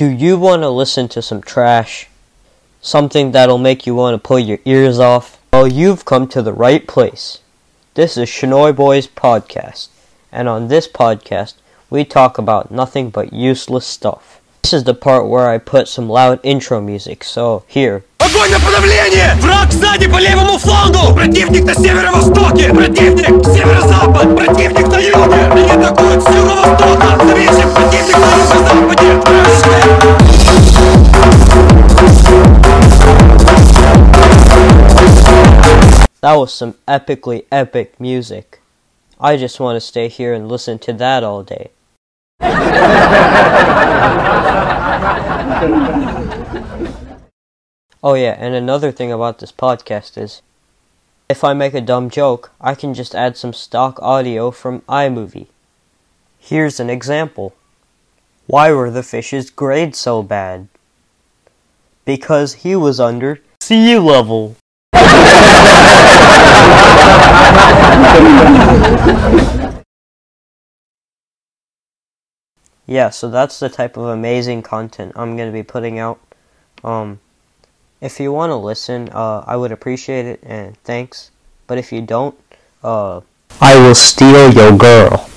Do you want to listen to some trash? Something that'll make you want to pull your ears off? Well, you've come to the right place. This is Shinoy Boys Podcast, and on this podcast, we talk about nothing but useless stuff. This is the part where I put some loud intro music, so here. Огонь на подавление! Враг сзади по левому флангу! Противник на северо-востоке! Противник северо-запад! That was some epically epic music. I just want to stay here and listen to that all day. oh, yeah, and another thing about this podcast is if I make a dumb joke, I can just add some stock audio from iMovie. Here's an example Why were the fish's grades so bad? Because he was under sea level. Yeah, so that's the type of amazing content I'm going to be putting out. Um, if you want to listen, uh, I would appreciate it and thanks. But if you don't, uh, I will steal your girl.